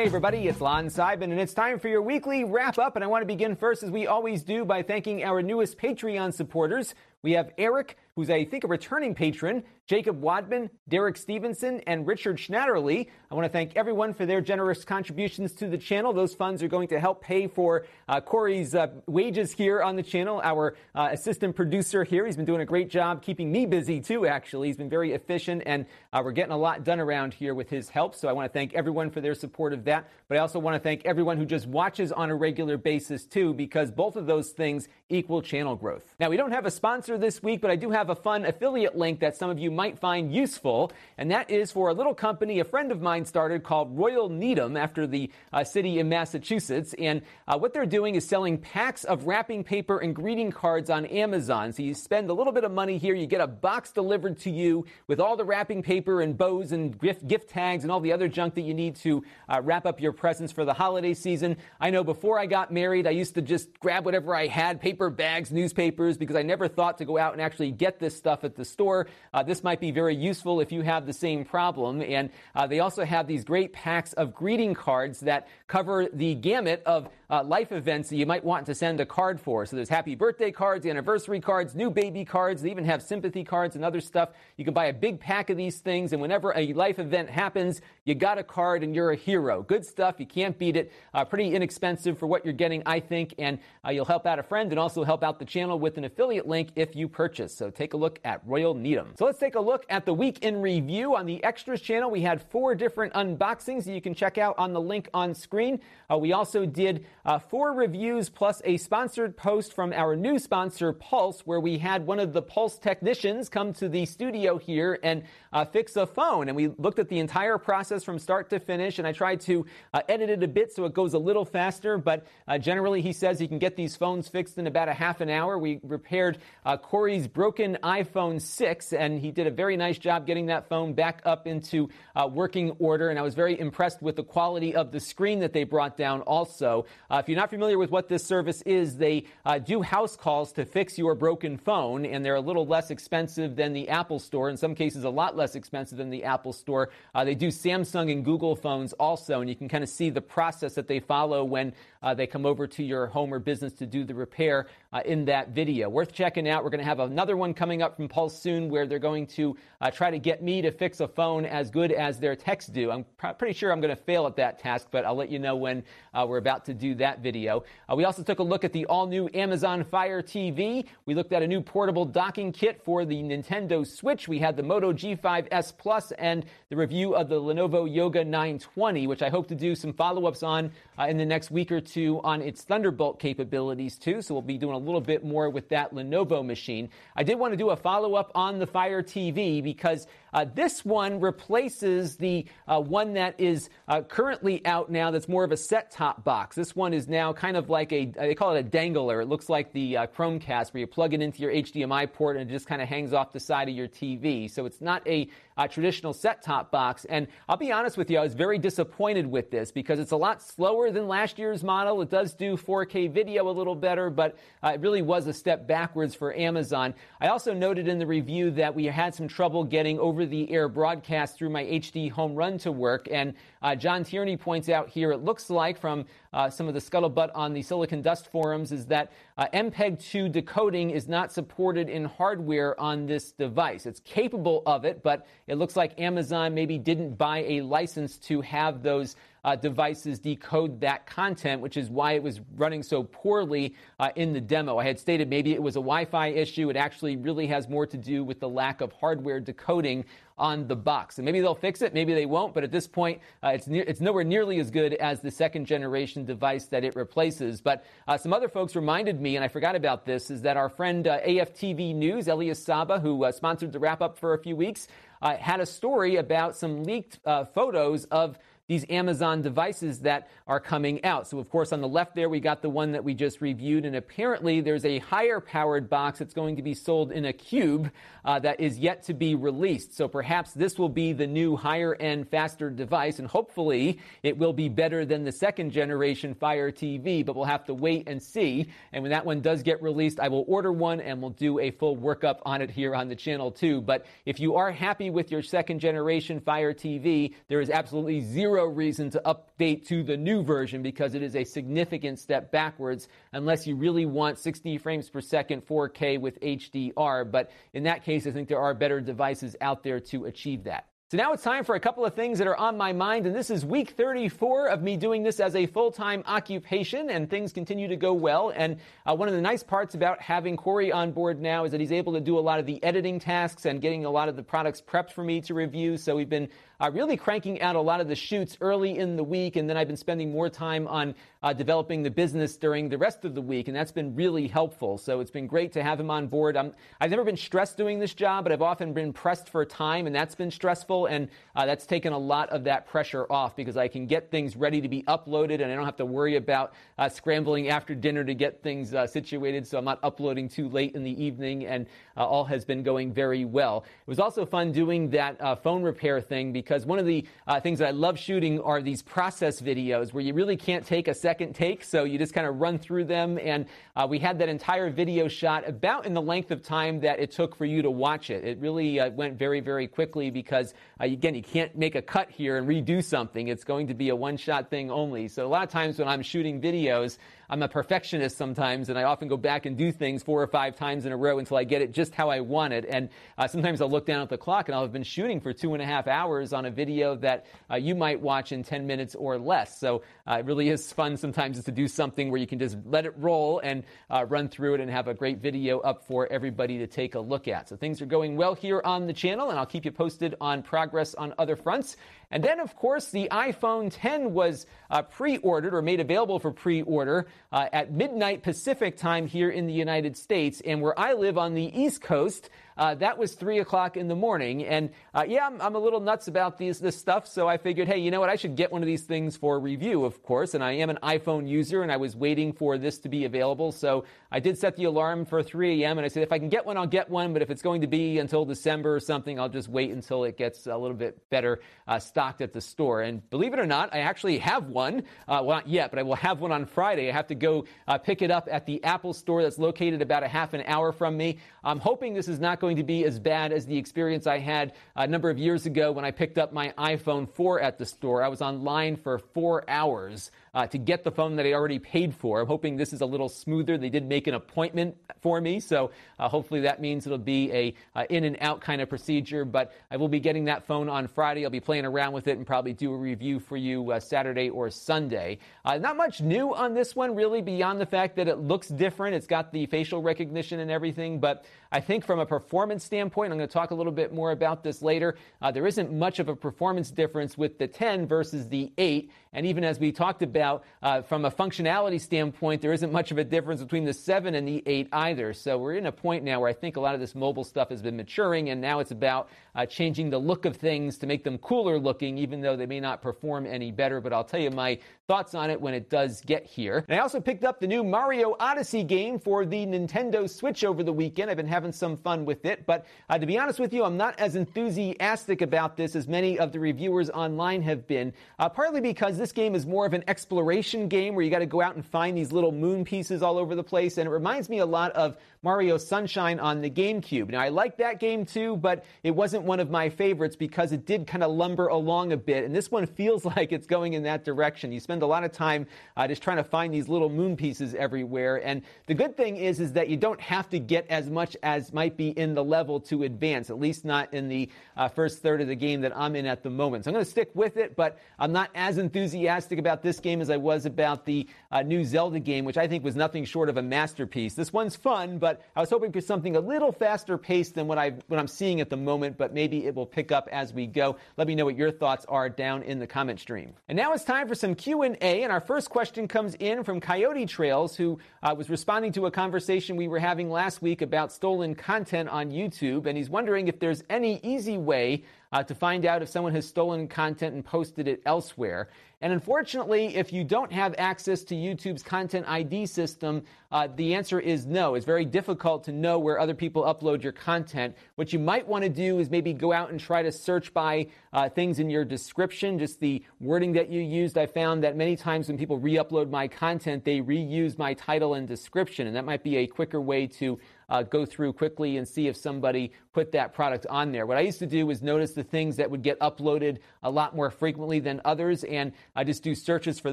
Hey everybody, it's Lon Seidman, and it's time for your weekly wrap up. And I want to begin first, as we always do, by thanking our newest Patreon supporters. We have Eric, who's I think a returning patron, Jacob Wadman, Derek Stevenson, and Richard Schnatterly. I want to thank everyone for their generous contributions to the channel. Those funds are going to help pay for uh, Corey's uh, wages here on the channel. Our uh, assistant producer here, he's been doing a great job keeping me busy too, actually. He's been very efficient, and uh, we're getting a lot done around here with his help. So I want to thank everyone for their support of that. But I also want to thank everyone who just watches on a regular basis too, because both of those things equal channel growth. Now, we don't have a sponsor this week, but I do have a fun affiliate link that some of you might find useful, and that is for a little company a friend of mine started called Royal Needham after the uh, city in Massachusetts. And uh, what they're doing is selling packs of wrapping paper and greeting cards on Amazon. So you spend a little bit of money here, you get a box delivered to you with all the wrapping paper and bows and gift, gift tags and all the other junk that you need to uh, wrap up your presents for the holiday season. I know before I got married, I used to just grab whatever I had paper bags, newspapers, because I never thought to go out and actually get this stuff at the store. Uh, this might be very useful if you have the same problem. And uh, they also have these great packs of greeting cards that cover the gamut of uh, life events that you might want to send a card for. So there's happy birthday cards, anniversary cards, new baby cards. They even have sympathy cards and other stuff. You can buy a big pack of these things, and whenever a life event happens, you got a card and you're a hero. Good stuff. You can't beat it. Uh, pretty inexpensive for what you're getting, I think, and uh, you'll help out a friend and also help out the channel with an affiliate link if you purchase. So take a look at Royal Needham. So let's take a look at the week in review. On the extras channel, we had four different unboxings that you can check out on the link on screen. Uh, we also did uh, four reviews plus a sponsored post from our new sponsor, Puls, where we had one of the Puls technicians come to the studio here and uh, fix a phone. And we looked at the entire process from start to finish, and I tried to uh, edit it a bit so it goes a little faster. But uh, generally, he says he can get these phones fixed in about a half an hour. We repaired uh, Corey's broken iPhone 6, and he did a very nice job getting that phone back up into uh, working order. And I was very impressed with the quality of the screen that they brought down also. Uh, if you're not familiar with what this service is, they do house calls to fix your broken phone, and they're a little less expensive than the Apple Store. In some cases, a lot less expensive than the Apple Store. Uh, they do Samsung and Google phones also, and you can kind of see the process that they follow when uh, they come over to your home or business to do the repair uh, in that video. Worth checking out. We're going to have another one coming up from Puls soon where they're going to uh, try to get me to fix a phone as good as their techs do. I'm pr- pretty sure I'm going to fail at that task, but I'll let you know when uh, we're about to do that video. Uh, we also took a look at the all new Amazon Fire TV. We looked at a new portable docking kit for the Nintendo Switch. We had the Moto G5S Plus and the review of the Lenovo Yoga 920, which I hope to do some follow ups on uh, in the next week or two on its Thunderbolt capabilities too. So we'll be doing a little bit more with that Lenovo machine. I did want to do a follow up on the Fire TV because uh, this one replaces the uh, one that is uh, currently out now that's more of a set top box. This one is now kind of like a, they call it a dangler. It looks like the uh, Chromecast where you plug it into your HDMI port and it just kind of hangs off the side of your TV. So it's not a uh, traditional set top box. And I'll be honest with you, I was very disappointed with this because it's a lot slower than last year's model. It does do 4K video a little better, but uh, it really was a step backwards for Amazon. I also noted in the review that we had some trouble getting over the air broadcast through my HDHomeRun to work. And uh, John Tierney points out here it looks like from uh, some of the scuttlebutt on the SiliconDust forums is that uh, MPEG 2 decoding is not supported in hardware on this device. It's capable of it, but it looks like Amazon maybe didn't buy a license to have those uh, devices decode that content, which is why it was running so poorly uh, in the demo. I had stated maybe it was a Wi Fi issue. It actually really has more to do with the lack of hardware decoding on the box. And maybe they'll fix it, maybe they won't, but at this point, uh, it's, ne- it's nowhere nearly as good as the second generation device that it replaces. But uh, some other folks reminded me, and I forgot about this, is that our friend uh, AFTV News, Elias Saba, who uh, sponsored the wrap up for a few weeks, uh, had a story about some leaked uh, photos of these Amazon devices that are coming out. So, of course, on the left there, we got the one that we just reviewed, and apparently there's a higher powered box that's going to be sold in a cube uh, that is yet to be released. So, perhaps this will be the new higher end, faster device, and hopefully it will be better than the second generation Fire TV, but we'll have to wait and see. And when that one does get released, I will order one and we'll do a full workup on it here on the channel too. But if you are happy with your second generation Fire TV, there is absolutely zero zero reason to update to the new version because it is a significant step backwards unless you really want 60 frames per second 4K with HDR. But in that case, I think there are better devices out there to achieve that. So now it's time for a couple of things that are on my mind, and this is week 34 of me doing this as a full-time occupation, and things continue to go well. And uh, one of the nice parts about having Corey on board now is that he's able to do a lot of the editing tasks and getting a lot of the products prepped for me to review. So we've been uh, really cranking out a lot of the shoots early in the week, and then I've been spending more time on uh, developing the business during the rest of the week, and that's been really helpful. So it's been great to have him on board. i have never been stressed doing this job, but I've often been pressed for time, and that's been stressful, and uh, that's taken a lot of that pressure off because I can get things ready to be uploaded, and I don't have to worry about uh, scrambling after dinner to get things uh, situated. So I'm not uploading too late in the evening, and uh, all has been going very well. It was also fun doing that phone repair thing because because one of the uh, things that I love shooting are these process videos where you really can't take a second take, so you just kind of run through them. And uh, we had that entire video shot about in the length of time that it took for you to watch it. It really uh, went very, very quickly because, uh, again, you can't make a cut here and redo something. It's going to be a one shot thing only. So a lot of times when I'm shooting videos, I'm a perfectionist sometimes, and I often go back and do things four or five times in a row until I get it just how I want it. And uh, sometimes I'll look down at the clock and I'll have been shooting for two and a half hours on a video that uh, you might watch in 10 minutes or less. So uh, it really is fun sometimes to do something where you can just let it roll and uh, run through it and have a great video up for everybody to take a look at. So things are going well here on the channel, and I'll keep you posted on progress on other fronts. And then, of course, the iPhone 10 was uh, pre ordered or made available for pre order uh, at midnight Pacific time here in the United States. And where I live on the East Coast, uh, that was three o'clock in the morning. And uh, yeah, I'm, I'm, a little nuts about these, this stuff. So I figured, hey, you know what? I should get one of these things for review, of course. And I am an iPhone user and I was waiting for this to be available. So I did set the alarm for 3 a.m. and I said, if I can get one, I'll get one. But if it's going to be until December or something, I'll just wait until it gets a little bit better uh, stocked at the store. And believe it or not, I actually have one. Uh, well, not yet, but I will have one on Friday. I have to go uh, pick it up at the Apple store that's located about a half an hour from me. I'm hoping this is not going to be as bad as the experience I had a number of years ago when I picked up my iPhone 4 at the store. I was online for four hours uh, to get the phone that I already paid for. I'm hoping this is a little smoother. They did make an appointment for me, so uh, hopefully that means it'll be a uh, in and out kind of procedure. But I will be getting that phone on Friday. I'll be playing around with it and probably do a review for you uh, Saturday or Sunday. Uh, not much new on this one, really, beyond the fact that it looks different. It's got the facial recognition and everything, but I think from a performance standpoint, I'm going to talk a little bit more about this later. Uh, there isn't much of a performance difference with the 10 versus the 8. And even as we talked about uh, from a functionality standpoint, there isn't much of a difference between the 7 and the 8 either. So we're in a point now where I think a lot of this mobile stuff has been maturing, and now it's about uh, changing the look of things to make them cooler looking, even though they may not perform any better. But I'll tell you my thoughts on it when it does get here. And I also picked up the new Mario Odyssey game for the Nintendo Switch over the weekend. I've been having some fun with it, but uh, to be honest with you, I'm not as enthusiastic about this as many of the reviewers online have been, uh, partly because this game is more of an exploration game where you got to go out and find these little moon pieces all over the place. And it reminds me a lot of Mario Sunshine on the GameCube. Now, I like that game too, but it wasn't one of my favorites because it did kind of lumber along a bit. And this one feels like it's going in that direction. You spend a lot of time uh, just trying to find these little moon pieces everywhere. And the good thing is, is that you don't have to get as much as might be in the level to advance, at least not in the uh, first third of the game that I'm in at the moment. So I'm going to stick with it, but I'm not as enthusiastic about this game as I was about the uh, new Zelda game, which I think was nothing short of a masterpiece. This one's fun, but I was hoping for something a little faster paced than what, I, what I'm seeing at the moment, but maybe it will pick up as we go. Let me know what your thoughts are down in the comment stream. And now it's time for some Q&A, and our first question comes in from Coyote Trails, who uh, was responding to a conversation we were having last week about stolen content on YouTube, and he's wondering if there's any easy way uh, to find out if someone has stolen content and posted it elsewhere. And unfortunately, if you don't have access to YouTube's Content ID system, uh, the answer is no. It's very difficult to know where other people upload your content. What you might want to do is maybe go out and try to search by uh, things in your description, just the wording that you used. I found that many times when people re upload my content, they reuse my title and description, and that might be a quicker way to uh, go through quickly and see if somebody put that product on there. What I used to do was notice the things that would get uploaded a lot more frequently than others, and I just do searches for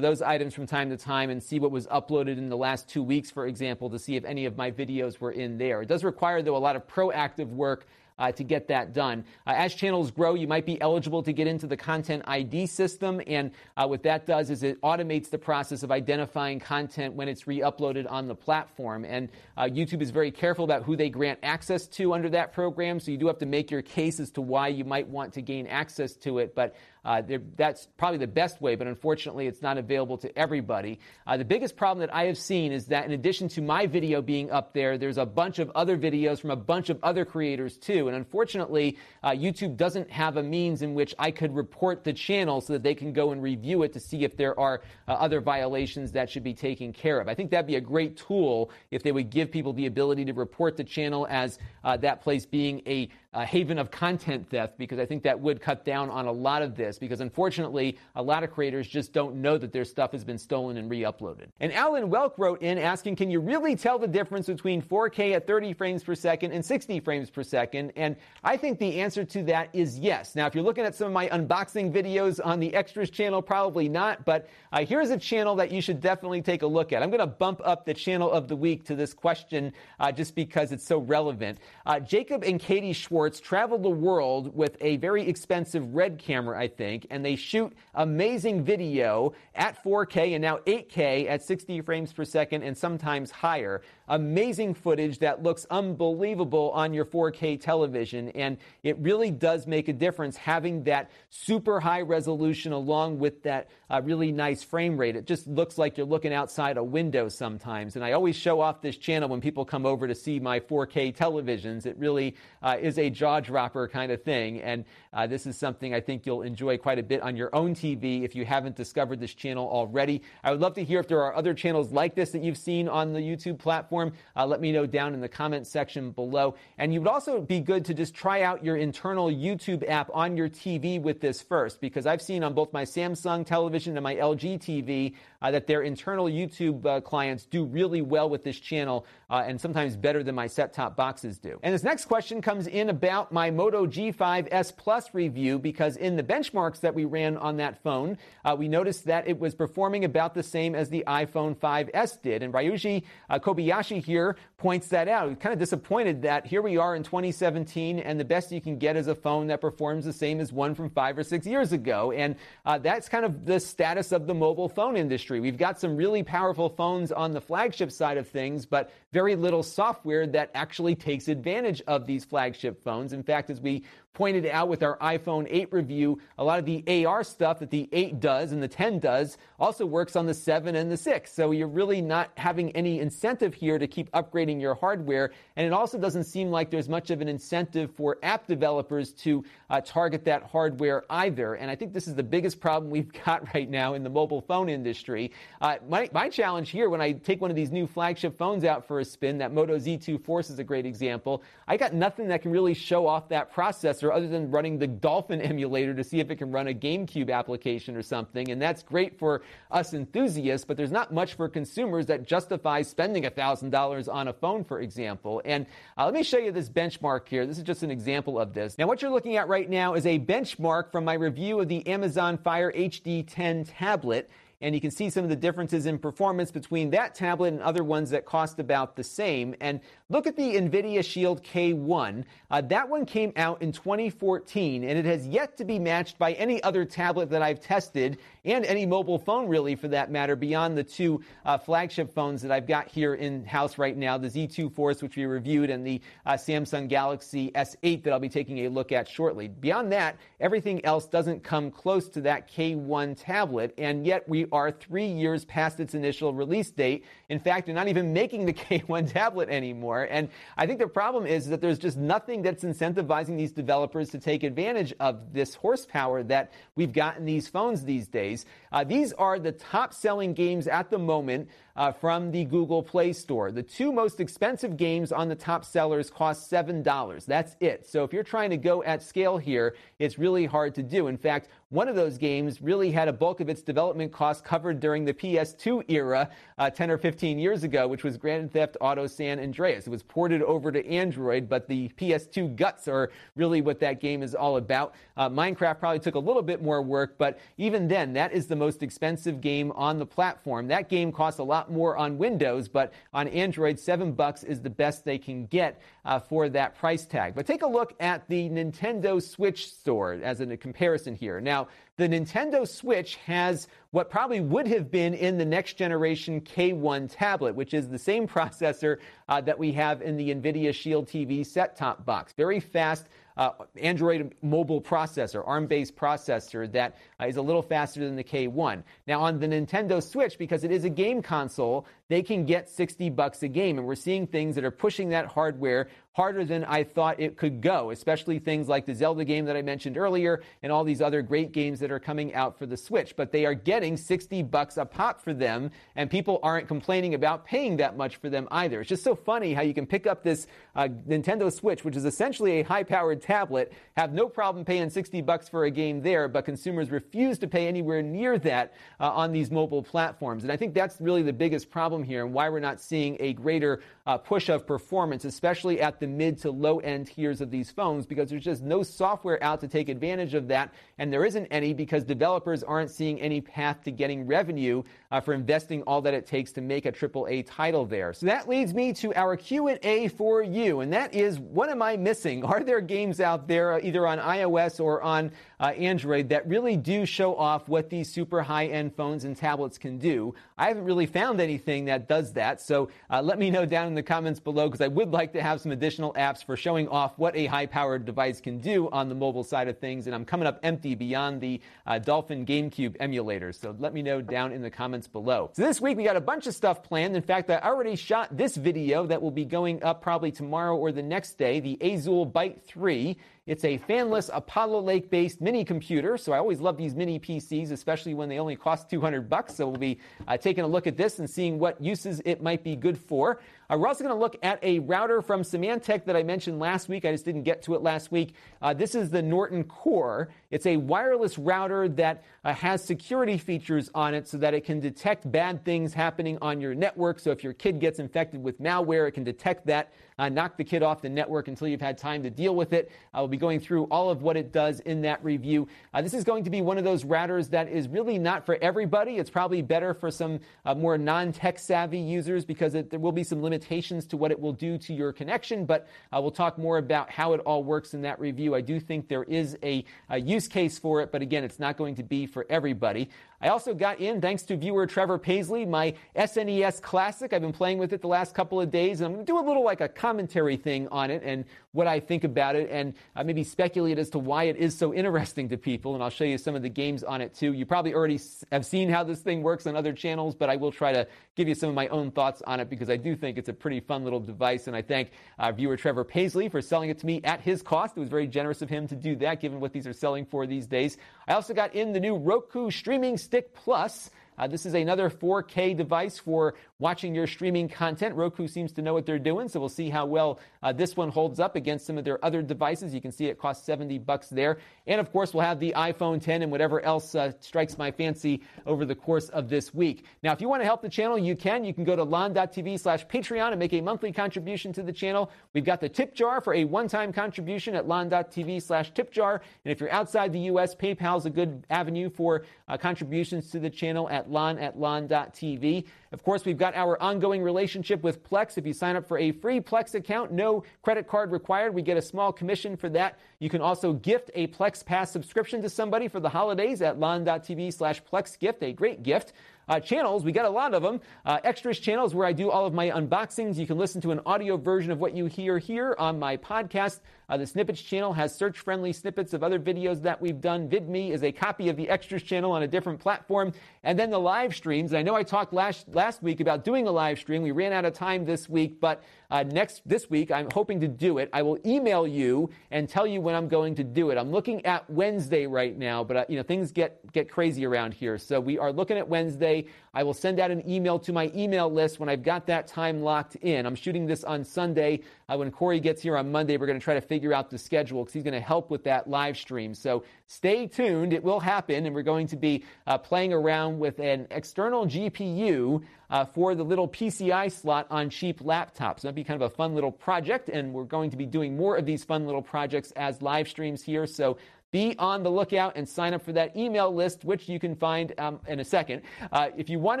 those items from time to time and see what was uploaded in the last two weeks, for example, to see if any of my videos were in there. It does require, though, a lot of proactive work uh, to get that done. Uh, as channels grow, you might be eligible to get into the Content ID system, and uh, what that does is it automates the process of identifying content when it's re-uploaded on the platform. And uh, YouTube is very careful about who they grant access to under that program, so you do have to make your case as to why you might want to gain access to it. But uh, that's probably the best way, but unfortunately, it's not available to everybody. Uh, the biggest problem that I have seen is that in addition to my video being up there, there's a bunch of other videos from a bunch of other creators too. And unfortunately, uh, YouTube doesn't have a means in which I could report the channel so that they can go and review it to see if there are uh, other violations that should be taken care of. I think that'd be a great tool if they would give people the ability to report the channel as uh, that place being a haven of content theft because I think that would cut down on a lot of this because unfortunately a lot of creators just don't know that their stuff has been stolen and re-uploaded. And Alan Welk wrote in asking, can you really tell the difference between 4K at 30 frames per second and 60 frames per second? And I think the answer to that is yes. Now, if you're looking at some of my unboxing videos on the extras channel, probably not, but uh, here's a channel that you should definitely take a look at. I'm going to bump up the channel of the week to this question uh, just because it's so relevant. Uh, Jacob and Katie Schwartz Schwartz travel the world with a very expensive red camera, I think, and they shoot amazing video at 4K and now 8K at 60 frames per second and sometimes higher. Amazing footage that looks unbelievable on your 4K television, and it really does make a difference having that super high resolution along with that uh, really nice frame rate. It just looks like you're looking outside a window sometimes. And I always show off this channel when people come over to see my 4K televisions. It really uh, is a jaw dropper kind of thing. And uh, this is something I think you'll enjoy quite a bit on your own TV if you haven't discovered this channel already. I would love to hear if there are other channels like this that you've seen on the YouTube platform. Uh, let me know down in the comment section below. And you would also be good to just try out your internal YouTube app on your TV with this first, because I've seen on both my Samsung television and my LG TV uh, that their internal YouTube uh, clients do really well with this channel uh, and sometimes better than my set top boxes do. And this next question comes in about my Moto G5 S Plus review because in the benchmarks that we ran on that phone, uh, we noticed that it was performing about the same as the iPhone 5S did. And Ryuji uh, Kobayashi here points that out. He's kind of disappointed that here we are in 2017 and the best you can get is a phone that performs the same as one from five or six years ago. And uh, that's kind of the status of the mobile phone industry. We've got some really powerful phones on the flagship side of things, but very little software that actually takes advantage of these flagship phones. In fact, as we pointed out with our iPhone 8 review, a lot of the AR stuff that the 8 does and the 10 does also works on the 7 and the 6. So you're really not having any incentive here to keep upgrading your hardware. And it also doesn't seem like there's much of an incentive for app developers to uh, target that hardware either. And I think this is the biggest problem we've got right now in the mobile phone industry. Uh, my, my challenge here when I take one of these new flagship phones out for a spin, that Moto Z2 Force is a great example. I got nothing that can really show off that processor other than running the Dolphin emulator to see if it can run a GameCube application or something. And that's great for us enthusiasts, but there's not much for consumers that justifies spending $1,000 on a phone, for example. And uh, let me show you this benchmark here. This is just an example of this. Now, what you're looking at right now is a benchmark from my review of the Amazon Fire HD 10 tablet and you can see some of the differences in performance between that tablet and other ones that cost about the same. And look at the NVIDIA Shield K1. Uh, that one came out in 2014, and it has yet to be matched by any other tablet that I've tested, and any mobile phone, really, for that matter, beyond the two uh, flagship phones that I've got here in house right now the Z2 Force, which we reviewed, and the uh, Samsung Galaxy S8 that I'll be taking a look at shortly. Beyond that, everything else doesn't come close to that K1 tablet, and yet we are three years past its initial release date. In fact, they're not even making the K1 tablet anymore. And I think the problem is that there's just nothing that's incentivizing these developers to take advantage of this horsepower that we've got in these phones these days. Uh, these are the top selling games at the moment uh, from the Google Play Store. The two most expensive games on the top sellers cost $7. That's it. So if you're trying to go at scale here, it's really hard to do. In fact, one of those games really had a bulk of its development costs covered during the PS2 era, uh, 10 or 15 years ago, which was Grand Theft Auto San Andreas. It was ported over to Android, but the PS2 guts are really what that game is all about. Uh, Minecraft probably took a little bit more work, but even then, that is the most expensive game on the platform. That game costs a lot more on Windows, but on Android, seven bucks is the best they can get uh, for that price tag. But take a look at the Nintendo Switch store as a comparison here. Now, the Nintendo Switch has what probably would have been in the next generation K1 tablet, which is the same processor uh, that we have in the NVIDIA Shield TV set top box. Very fast uh, Android mobile processor, ARM based processor that uh, is a little faster than the K1. Now, on the Nintendo Switch, because it is a game console, they can get 60 bucks a game. And we're seeing things that are pushing that hardware harder than I thought it could go, especially things like the Zelda game that I mentioned earlier and all these other great games that are coming out for the Switch. But they are getting 60 bucks a pop for them, and people aren't complaining about paying that much for them either. It's just so funny how you can pick up this uh, Nintendo Switch, which is essentially a high powered tablet, have no problem paying 60 bucks for a game there, but consumers refuse to pay anywhere near that uh, on these mobile platforms. And I think that's really the biggest problem here and why we're not seeing a greater uh, push of performance, especially at the mid to low end tiers of these phones, because there's just no software out to take advantage of that, and there isn't any because developers aren't seeing any path to getting revenue uh, for investing all that it takes to make a AAA title there. So that leads me to our Q&A for you, and that is, what am I missing? Are there games out there, uh, either on iOS or on uh, Android, that really do show off what these super high-end phones and tablets can do? I haven't really found anything that does that, so uh, let me know down in the comments below because I would like to have some additional apps for showing off what a high powered device can do on the mobile side of things. And I'm coming up empty beyond the uh, Dolphin GameCube emulator. So let me know down in the comments below. So this week we got a bunch of stuff planned. In fact, I already shot this video that will be going up probably tomorrow or the next day, the Azulle Byte 3. It's a fanless Apollo Lake based mini computer. So I always love these mini PCs, especially when they only cost 200 bucks. So we'll be uh, taking a look at this and seeing what uses it might be good for. Uh, we're also going to look at a router from Symantec that I mentioned last week. I just didn't get to it last week. Uh, this is the Norton Core. It's a wireless router that uh, has security features on it so that it can detect bad things happening on your network. So if your kid gets infected with malware, it can detect that, uh, knock the kid off the network until you've had time to deal with it. I will be going through all of what it does in that review. Uh, this is going to be one of those routers that is really not for everybody. It's probably better for some uh, more non-tech savvy users because it, there will be some limitations to what it will do to your connection, but uh, we'll talk more about how it all works in that review. I do think there is a, a use case for it, but again, it's not going to be for everybody. I also got in, thanks to viewer Trevor Paisley, my SNES Classic. I've been playing with it the last couple of days, and I'm going to do a little like a commentary thing on it and what I think about it, and uh, maybe speculate as to why it is so interesting to people. And I'll show you some of the games on it too. You probably already have seen how this thing works on other channels, but I will try to give you some of my own thoughts on it because I do think it's a pretty fun little device. And I thank uh, viewer Trevor Paisley for selling it to me at his cost. It was very generous of him to do that, given what these are selling for these days. I also got in the new Roku streaming Stick Plus. Uh, this is another 4K device for watching your streaming content. Roku seems to know what they're doing, so we'll see how well uh, this one holds up against some of their other devices. You can see it costs 70 bucks there. And of course, we'll have the iPhone 10 and whatever else uh, strikes my fancy over the course of this week. Now, if you want to help the channel, you can. You can go to lon.tv slash Patreon and make a monthly contribution to the channel. We've got the tip jar for a one-time contribution at lon.tv slash tip jar. And if you're outside the U.S., PayPal is a good avenue for uh, contributions to the channel at lon at lon.tv. Of course, we've got our ongoing relationship with Plex. If you sign up for a free Plex account, no credit card required. We get a small commission for that. You can also gift a Plex Pass subscription to somebody for the holidays at lon.tv slash Plex gift, a great gift. Uh, channels, we got a lot of them. Uh, extras channels where I do all of my unboxings. You can listen to an audio version of what you hear here on my podcast. Uh, the Snippets channel has search friendly snippets of other videos that we've done. VidMe is a copy of the Extras channel on a different platform. And then the live streams. I know I talked last, last week about doing a live stream. We ran out of time this week, but uh, next this week I'm hoping to do it. I will email you and tell you when I'm going to do it. I'm looking at Wednesday right now, but uh, you know things get get crazy around here, so we are looking at Wednesday. I will send out an email to my email list when I've got that time locked in. I'm shooting this on Sunday. Uh, when Corey gets here on Monday, we're going to try to figure out the schedule because he's going to help with that live stream. So stay tuned. It will happen, and we're going to be uh, playing around with an external GPU uh, for the little PCI slot on cheap laptops. That'd be kind of a fun little project, and we're going to be doing more of these fun little projects as live streams here. So be on the lookout and sign up for that email list, which you can find um, in a second. Uh, if you want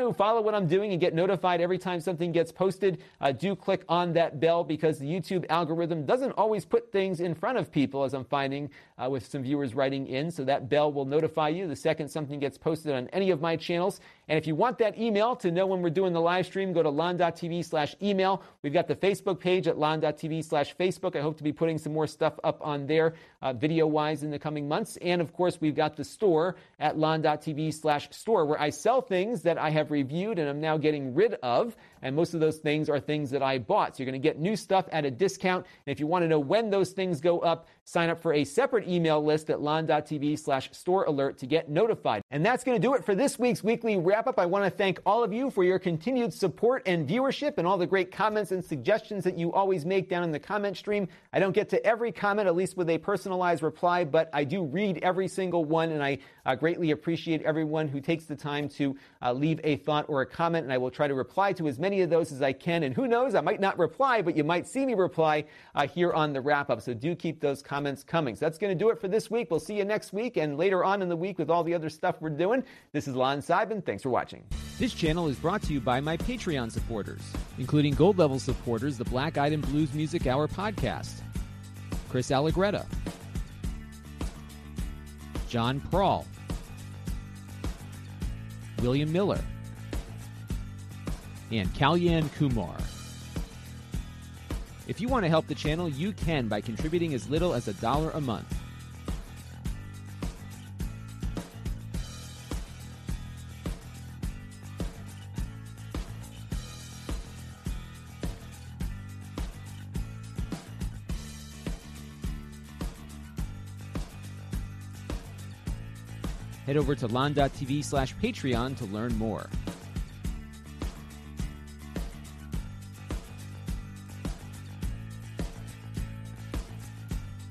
to follow what I'm doing and get notified every time something gets posted, uh, do click on that bell because the YouTube algorithm doesn't always put things in front of people, as I'm finding uh, with some viewers writing in. So that bell will notify you the second something gets posted on any of my channels. And if you want that email to know when we're doing the live stream, go to lon.tv slash email. We've got the Facebook page at lon.tv slash Facebook. I hope to be putting some more stuff up on there uh, video wise in the coming months. And of course, we've got the store at lon.tv slash store where I sell things that I have reviewed and I'm now getting rid of. And most of those things are things that I bought. So you're going to get new stuff at a discount. And if you want to know when those things go up, sign up for a separate email list at lon.tv slash store alert to get notified. And that's going to do it for this week's weekly wrap up. I want to thank all of you for your continued support and viewership and all the great comments and suggestions that you always make down in the comment stream. I don't get to every comment, at least with a personalized reply, but I do read every single one and I uh, greatly appreciate everyone who takes the time to uh, leave a thought or a comment and I will try to reply to as many of those as I can. And who knows, I might not reply, but you might see me reply uh, here on the wrap up. So do keep those comments comments coming. So that's going to do it for this week. We'll see you next week and later on in the week with all the other stuff we're doing. This is Lon Seidman. Thanks for watching. This channel is brought to you by my Patreon supporters, including gold level supporters, the Black Eyed and Blues Music Hour podcast, Chris Allegretta, John Prawl, William Miller, and Kalyan Kumar. If you want to help the channel, you can by contributing as little as a dollar a month. Head over to lon.tv slash Patreon to learn more.